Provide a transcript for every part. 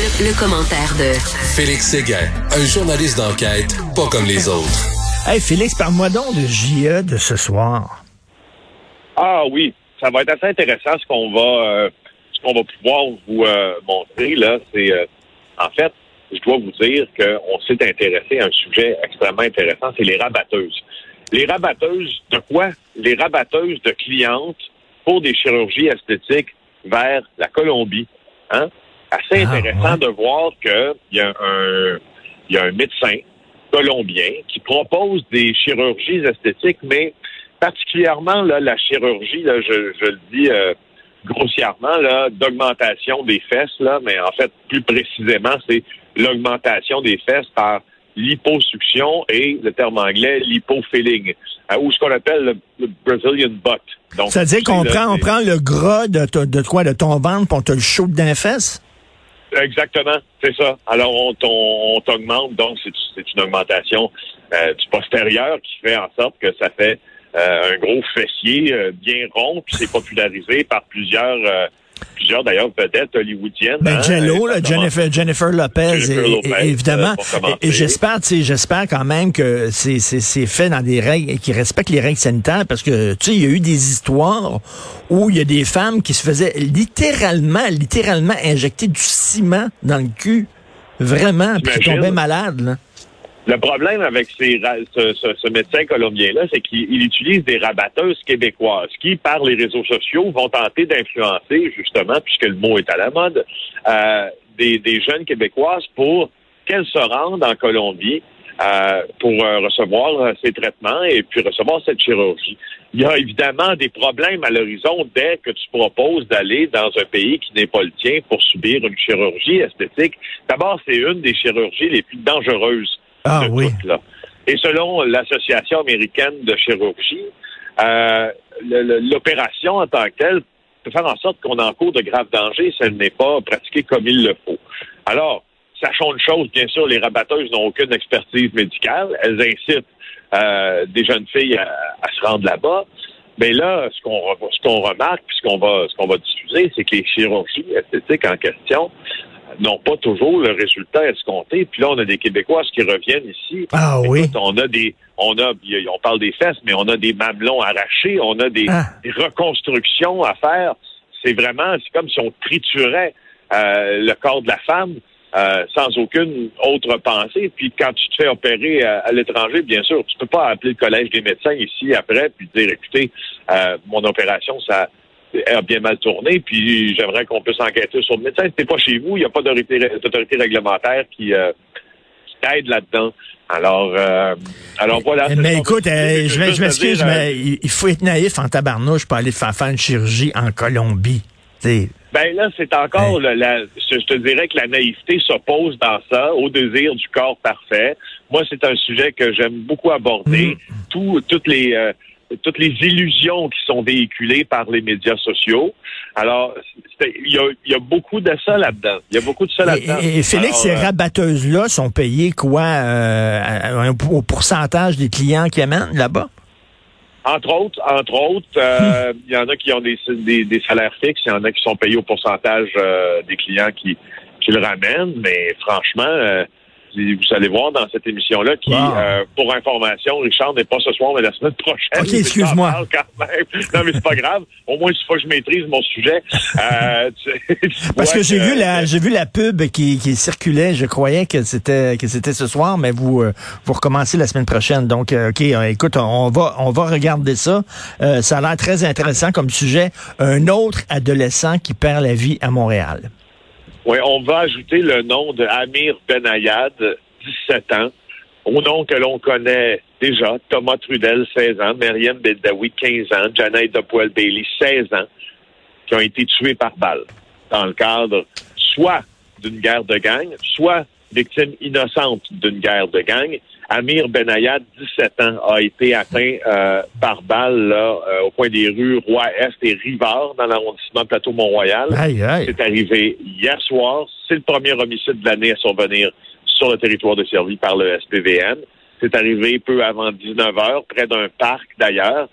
Le, commentaire de Félix Séguin, un journaliste d'enquête pas comme les autres. Hey Félix, parle-moi donc de JE de ce soir. Ah oui, ça va être assez intéressant ce qu'on va euh, ce qu'on va pouvoir vous euh, montrer là. C'est euh, en fait, je dois vous dire qu'on s'est intéressé à un sujet extrêmement intéressant, c'est les rabatteuses. Les rabatteuses de quoi? Les rabatteuses de clientes pour des chirurgies esthétiques vers la Colombie. Hein? Assez ah, intéressant de voir qu'il y, a un, y a un médecin colombien qui propose des chirurgies esthétiques, mais particulièrement là, la chirurgie, là, je, je le dis euh, grossièrement, là, d'augmentation des fesses, là, mais en fait, plus précisément, c'est l'augmentation des fesses par l'hyposuction et le terme anglais l'hypofilling, euh, ou ce qu'on appelle le, Brazilian butt. Donc, C'est-à-dire qu'on prend, on prend le gras de, de, quoi, de ton ventre, pour te le chaud d'un fesse? Exactement, c'est ça. Alors, on, t'augmente, donc c'est une augmentation euh, du postérieur qui fait en sorte que ça fait euh, un gros fessier euh, bien rond, puis c'est popularisé par plusieurs plusieurs d'ailleurs vedettes hollywoodiennes. Ben, hein, Jello, Jennifer, Jennifer Lopez, évidemment. Et, j'espère, j'espère quand même que c'est fait dans des règles et qui respectent les règles sanitaires parce que tu sais, il y a eu des histoires où il y a des femmes qui se faisaient littéralement, littéralement injecter du ciment dans le cul, vraiment, puis qui tombaient malades. Là. Le problème avec ces, ce, ce, médecin colombien-là, c'est qu'il utilise des rabatteuses québécoises qui, par les réseaux sociaux, vont tenter d'influencer, justement, puisque le mot est à la mode, euh, des, des, jeunes québécoises pour qu'elles se rendent en Colombie euh, pour euh, recevoir euh, ces traitements et puis recevoir cette chirurgie. Il y a évidemment des problèmes à l'horizon dès que tu proposes d'aller dans un pays qui n'est pas le tien pour subir une chirurgie esthétique. D'abord, c'est une des chirurgies les plus dangereuses ah, oui. Et selon l'Association américaine de chirurgie, euh, l'opération en tant que telle peut faire en sorte qu'on encourt de graves dangers si elle n'est pas pratiquée comme il le faut. Alors, sachons une chose, bien sûr, les rabatteuses n'ont aucune expertise médicale. Elles incitent euh, des jeunes filles à, se rendre là-bas. Mais là, ce qu'on ce qu'on remarque, puis ce qu'on va ce qu'on va diffuser, c'est que les chirurgies esthétiques en question n'ont pas toujours le résultat escompté. Puis là, on a des Québécois qui reviennent ici. Ah oui. On a des, on a, on parle des fesses, mais on a des mamelons arrachés, on a des, ah. reconstructions à faire. C'est vraiment, c'est comme si on triturait euh, le corps de la femme. Euh, sans aucune autre pensée. Puis quand tu te fais opérer à, l'étranger, bien sûr, tu peux pas appeler le collège des médecins ici après puis dire écoutez, euh, mon opération, ça a bien mal tourné, puis j'aimerais qu'on puisse enquêter sur le médecin. C'est pas chez vous, il n'y a pas d'autorité réglementaire qui, euh, aide là-dedans. Alors, euh, alors voilà. Mais écoute, euh, je, m'excuse, mais il faut être naïf en tabarnouche pour aller faire, faire une chirurgie en Colombie. Ben là, c'est encore, la, je te dirais que la naïveté s'oppose dans ça au désir du corps parfait. Moi, c'est un sujet que j'aime beaucoup aborder. Mm. Tout, toutes les toutes les illusions qui sont véhiculées par les médias sociaux. Alors, il y a, beaucoup de ça là-dedans. Il y a beaucoup de ça là-dedans. Et, Félix, ces euh, rabatteuses-là sont payées quoi euh, au pourcentage des clients qui amènent là-bas? Entre autres, entre autres, euh, il y en a qui ont des, des, salaires fixes, il y en a qui sont payés au pourcentage des clients qui, qui le ramènent, mais franchement, vous allez voir dans cette émission-là qui, euh, pour information, Richard n'est pas ce soir, mais la semaine prochaine. OK, excuse-moi. Non, mais c'est pas grave. Au moins, il faut que je maîtrise mon sujet. Euh, Parce que j'ai vu la, j'ai vu la pub qui, qui circulait. Je croyais que c'était, que c'était ce soir, mais vous, euh, vous recommencez la semaine prochaine. Donc, OK, écoute, on va, on va regarder ça. ça a l'air très intéressant comme sujet. Un autre adolescent qui perd la vie à Montréal. On va ajouter le nom de Amir Benayad, 17 ans, au nom que l'on connaît déjà, Thomas Trudel, 16 ans, Myriam Bedawi, 15 ans, Janet Dopoel Bailey, 16 ans, qui ont été tués par balle dans le cadre soit d'une guerre de gang, soit victimes innocentes d'une guerre de gang. Amir Benayad, 17 ans, a été atteint euh, par balle là, euh, au coin des rues Roi-Est et Rivard dans l'arrondissement Plateau-Mont-Royal. C'est arrivé hier soir. C'est le premier homicide de l'année à survenir sur le territoire de Servie par le SPVN. C'est arrivé peu avant 19 heures, près d'un parc d'ailleurs.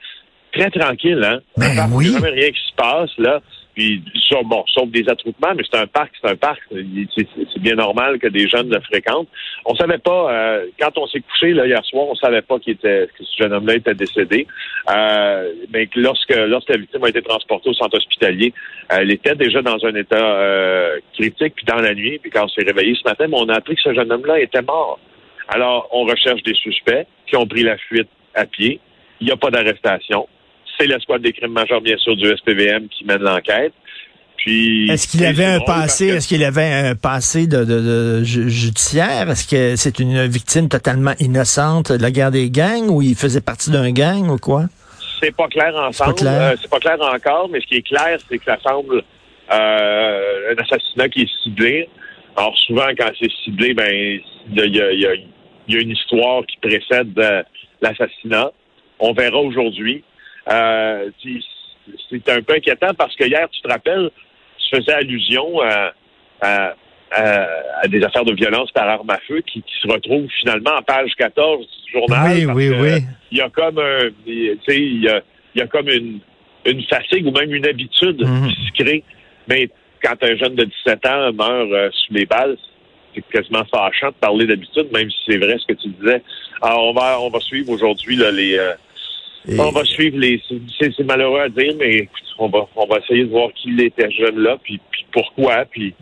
Très tranquille, hein? Ben oui. Il n'y a jamais rien qui se passe, là. Puis, bon, sauf des attroupements, mais c'est un parc, c'est un parc. C'est bien normal que des jeunes le fréquentent. On savait pas, euh, quand on s'est couché là, hier soir, on savait pas qu'il était, que ce jeune homme-là était décédé. Euh, mais lorsque, lorsque la victime a été transportée au centre hospitalier, elle était déjà dans un état euh, critique, puis dans la nuit, puis quand on s'est réveillé ce matin, on a appris que ce jeune homme-là était mort. Alors, on recherche des suspects qui ont pris la fuite à pied. Il n'y a pas d'arrestation c'est l'escouade des crimes majeurs, bien sûr, du SPVM qui mène l'enquête. Puis. Est-ce qu'il avait un passé, est-ce qu'il avait un passé de, judiciaire? Est-ce que c'est une victime totalement innocente de la guerre des gangs ou il faisait partie d'un gang ou quoi? C'est pas clair ensemble. Euh, c'est pas, clair encore, mais ce qui est clair, c'est que ça semble euh, un assassinat qui est ciblé. Alors souvent, quand c'est ciblé, ben il y a, une histoire qui précède euh, l'assassinat. On verra aujourd'hui. Euh, c'est un peu inquiétant parce que hier, tu te rappelles, tu faisais allusion à, à, des affaires de violence par arme à feu qui, se retrouvent finalement en page 14 du journal. Oui, oui, oui. Il y a comme un, il y a, il y a comme une, une fatigue ou même une habitude qui se crée. Mais quand un jeune de 17 ans meurt euh, sous les balles, c'est quasiment fâchant de parler d'habitude, même si c'est vrai ce que tu disais. Alors, on va, on va suivre aujourd'hui les, euh, on va suivre les. C'est malheureux à dire, mais on va, on va essayer de voir qui était jeune là, puis, puis pourquoi, puis.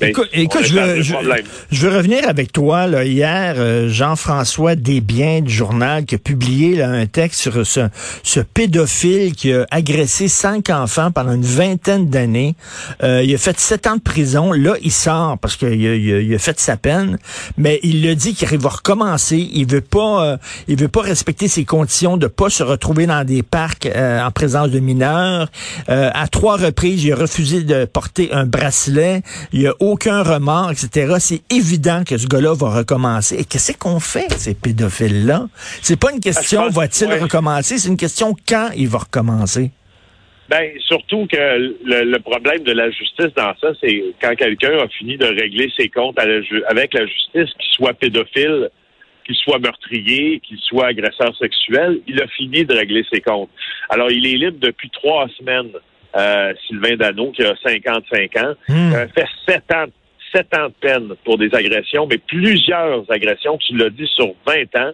Ben, écoute, écoute je, veux, je, veux revenir avec toi. Là, hier, euh, Jean-François Desbiens du journal qui a publié là, un texte sur ce, ce pédophile qui a agressé cinq enfants pendant une vingtaine d'années. Euh, il a fait sept ans de prison. Là, il sort parce qu'il a, il a, fait sa peine, mais il le dit qu'il va recommencer. Il veut pas, euh, il veut pas respecter ses conditions de pas se retrouver dans des parcs en présence de mineurs. À trois reprises, il a refusé de porter un bracelet, il n'y a aucun remords, etc. C'est évident que ce gars-là va recommencer. Et qu'est-ce qu'on fait, ces pédophiles-là? C'est pas une question va-t-il recommencer, c'est une question quand il va recommencer? Ben, surtout que le, problème de la justice dans ça, c'est quand quelqu'un a fini de régler ses comptes avec la justice, qu'il soit pédophile, qu'il soit meurtrier, qu'il soit agresseur sexuel, il a fini de régler ses comptes. Alors, il est libre depuis trois semaines. Euh, Sylvain Dano, qui a 55 ans, hmm. euh, fait 7 ans, 7 ans de peine pour des agressions, mais plusieurs agressions, tu l'as dit, sur 20 ans.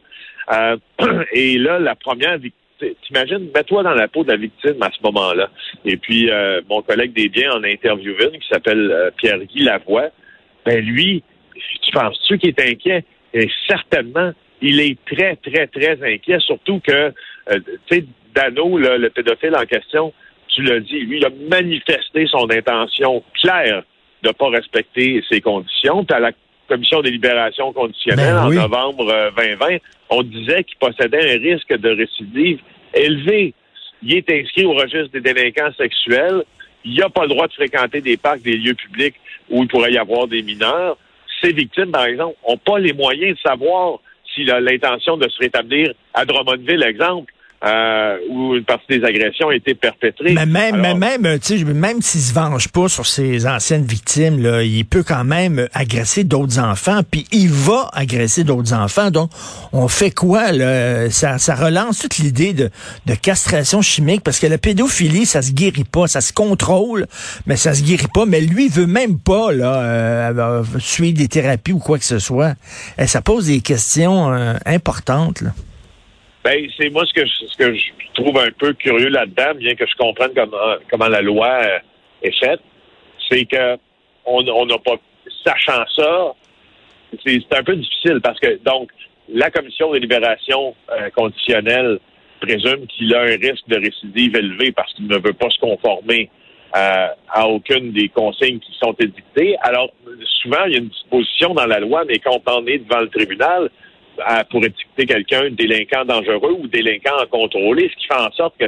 Euh, et là, la première victime, t'imagines, mets-toi dans la peau de la victime à ce moment-là. Et puis, mon collègue des biens en a interviewé une qui s'appelle Pierre-Guy Lavoie. Ben lui, tu penses-tu qu'il est inquiet? Et certainement, il est très, très, très inquiet, surtout que, tu sais, Dano, le pédophile en question, tu l'as dit, lui, il a manifesté son intention claire de ne pas respecter ses conditions. Puis à la commission des libérations conditionnelles ben en novembre 2020, euh, on disait qu'il possédait un risque de récidive élevé. Il est inscrit au registre des délinquants sexuels. Il n'a pas le droit de fréquenter des parcs, des lieux publics où il pourrait y avoir des mineurs. Ces victimes, par exemple, n'ont pas les moyens de savoir s'il a l'intention de se rétablir à Drummondville, exemple euh, où une partie des agressions ont été perpétrées. Mais même, mais même, même s'il se venge pas sur ses anciennes victimes, là, il peut quand même agresser d'autres enfants, puis il va agresser d'autres enfants. Donc, on fait quoi là? Ça, ça relance toute l'idée de, de castration chimique parce que la pédophilie, ça se guérit pas, ça se contrôle, mais ça se guérit pas. Mais lui, il veut même pas là euh, suivre des thérapies ou quoi que ce soit. Et ça pose des questions euh, importantes. Là. Ben, c'est moi ce que je, ce que je trouve un peu curieux là-dedans, bien que je comprenne comment comment la loi euh, est faite, c'est que on n'a pas sachant ça, c'est un peu difficile parce que donc la commission de libération euh, conditionnelle présume qu'il a un risque de récidive élevé parce qu'il ne veut pas se conformer euh, à aucune des consignes qui sont édictées. Alors, souvent, il y a une disposition dans la loi, mais quand on est devant le tribunal, pour étiqueter quelqu'un délinquant dangereux ou délinquant à contrôler, ce qui fait en sorte que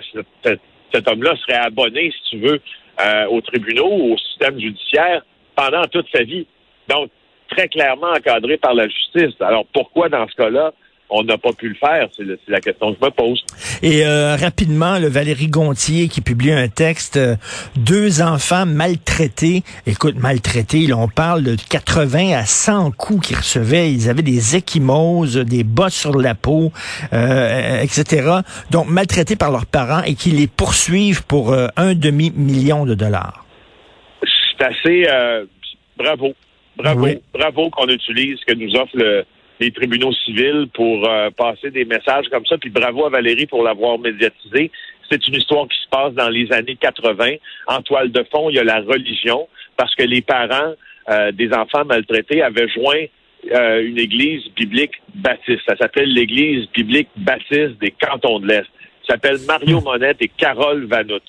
cet homme-là serait abonné, si tu veux, euh, aux tribunaux ou au système judiciaire pendant toute sa vie. Donc, très clairement encadré par la justice. Alors, pourquoi dans ce cas-là, on n'a pas pu le faire? C'est la question que je me pose. Et euh, rapidement, le Valérie Gontier qui publie un texte, euh, deux enfants maltraités. Écoute, maltraités, on parle de 80 à 100 coups qu'ils recevaient. Ils avaient des échymoses, des bosses sur la peau, euh, etc. Donc, maltraités par leurs parents et qui les poursuivent pour un demi-million de dollars. c'est assez euh, bravo. Bravo. Bravo qu'on utilise ce que nous offre les tribunaux civils pour euh, passer des messages comme ça. Puis bravo à Valérie pour l'avoir médiatisé. C'est une histoire qui se passe dans les années 80. En toile de fond, il y a la religion, parce que les parents euh, des enfants maltraités avaient joint euh, une église biblique baptiste. Ça s'appelle l'église biblique baptiste des cantons de l'Est. Ça s'appelle Mario hmm. Monette et Carole Vanout.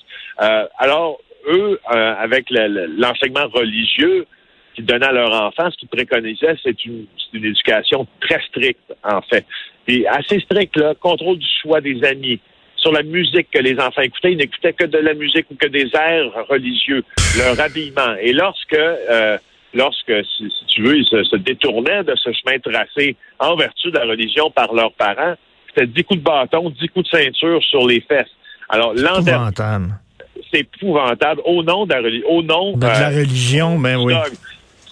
Alors, eux, avec l'enseignement religieux qu'ils donnaient à leurs enfants, ce qu'ils préconisaient, c'est une, une éducation très stricte, en fait. Et assez stricte, là, contrôle du choix des amis, sur la musique que les enfants écoutaient. Ils n'écoutaient que de la musique ou que des airs religieux, leur habillement. Et lorsque lorsque, si, tu veux, ils se, détournaient de ce chemin tracé en vertu de la religion par leurs parents, c'était dix coups de bâton, dix coups de ceinture sur les fesses. Alors, l'an C'est épouvantable. Au nom de la, au nom, de la euh, religion, ben oui.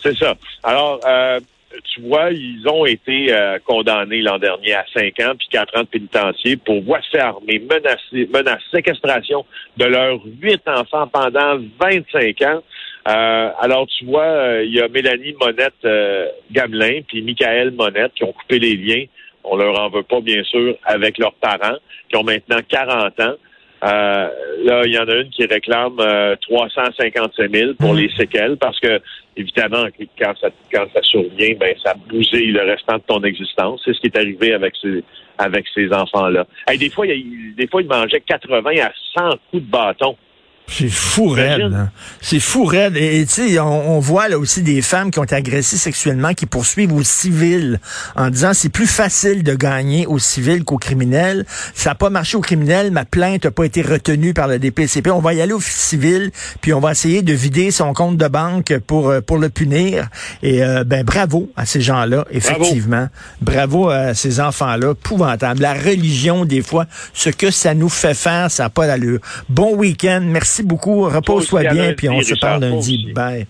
C'est ça. Alors, euh, tu vois, ils ont été euh, condamnés l'an dernier à cinq ans puis quatre ans de pénitencier pour voie fermée, menace, menace, séquestration de leurs huit enfants pendant 25 ans. Euh, alors, tu vois, euh, il y a Mélanie Monette euh, Gamelin puis Michael Monette qui ont coupé les liens. On leur en veut pas, bien sûr, avec leurs parents, qui ont maintenant 40 ans. Là, il y en a une qui réclame 355 000 pour mmh. les séquelles parce que, évidemment, quand ça, quand ça survient, ben, ça bousille le restant de ton existence. C'est ce qui est arrivé avec ces, avec ces enfants-là. des fois, il, des fois, ils mangeaient 80 à 100 coups de bâton. C'est fou raide. Hein. C'est fou raide. Et tu sais, on, voit là aussi des femmes qui ont été agressées sexuellement qui poursuivent aux civils en disant c'est plus facile de gagner aux civils qu'aux criminels. Ça n'a pas marché aux criminels, ma plainte n'a pas été retenue par le DPCP. On va y aller au civil, puis on va essayer de vider son compte de banque pour euh, pour le punir. Et euh, ben bravo à ces gens-là, effectivement. Bravo. à ces enfants-là, épouvantable. La religion, des fois, ce que ça nous fait faire, ça n'a pas d'allure. Bon week-end. Merci beaucoup. Repose-toi bien, puis on se parle lundi. Bye.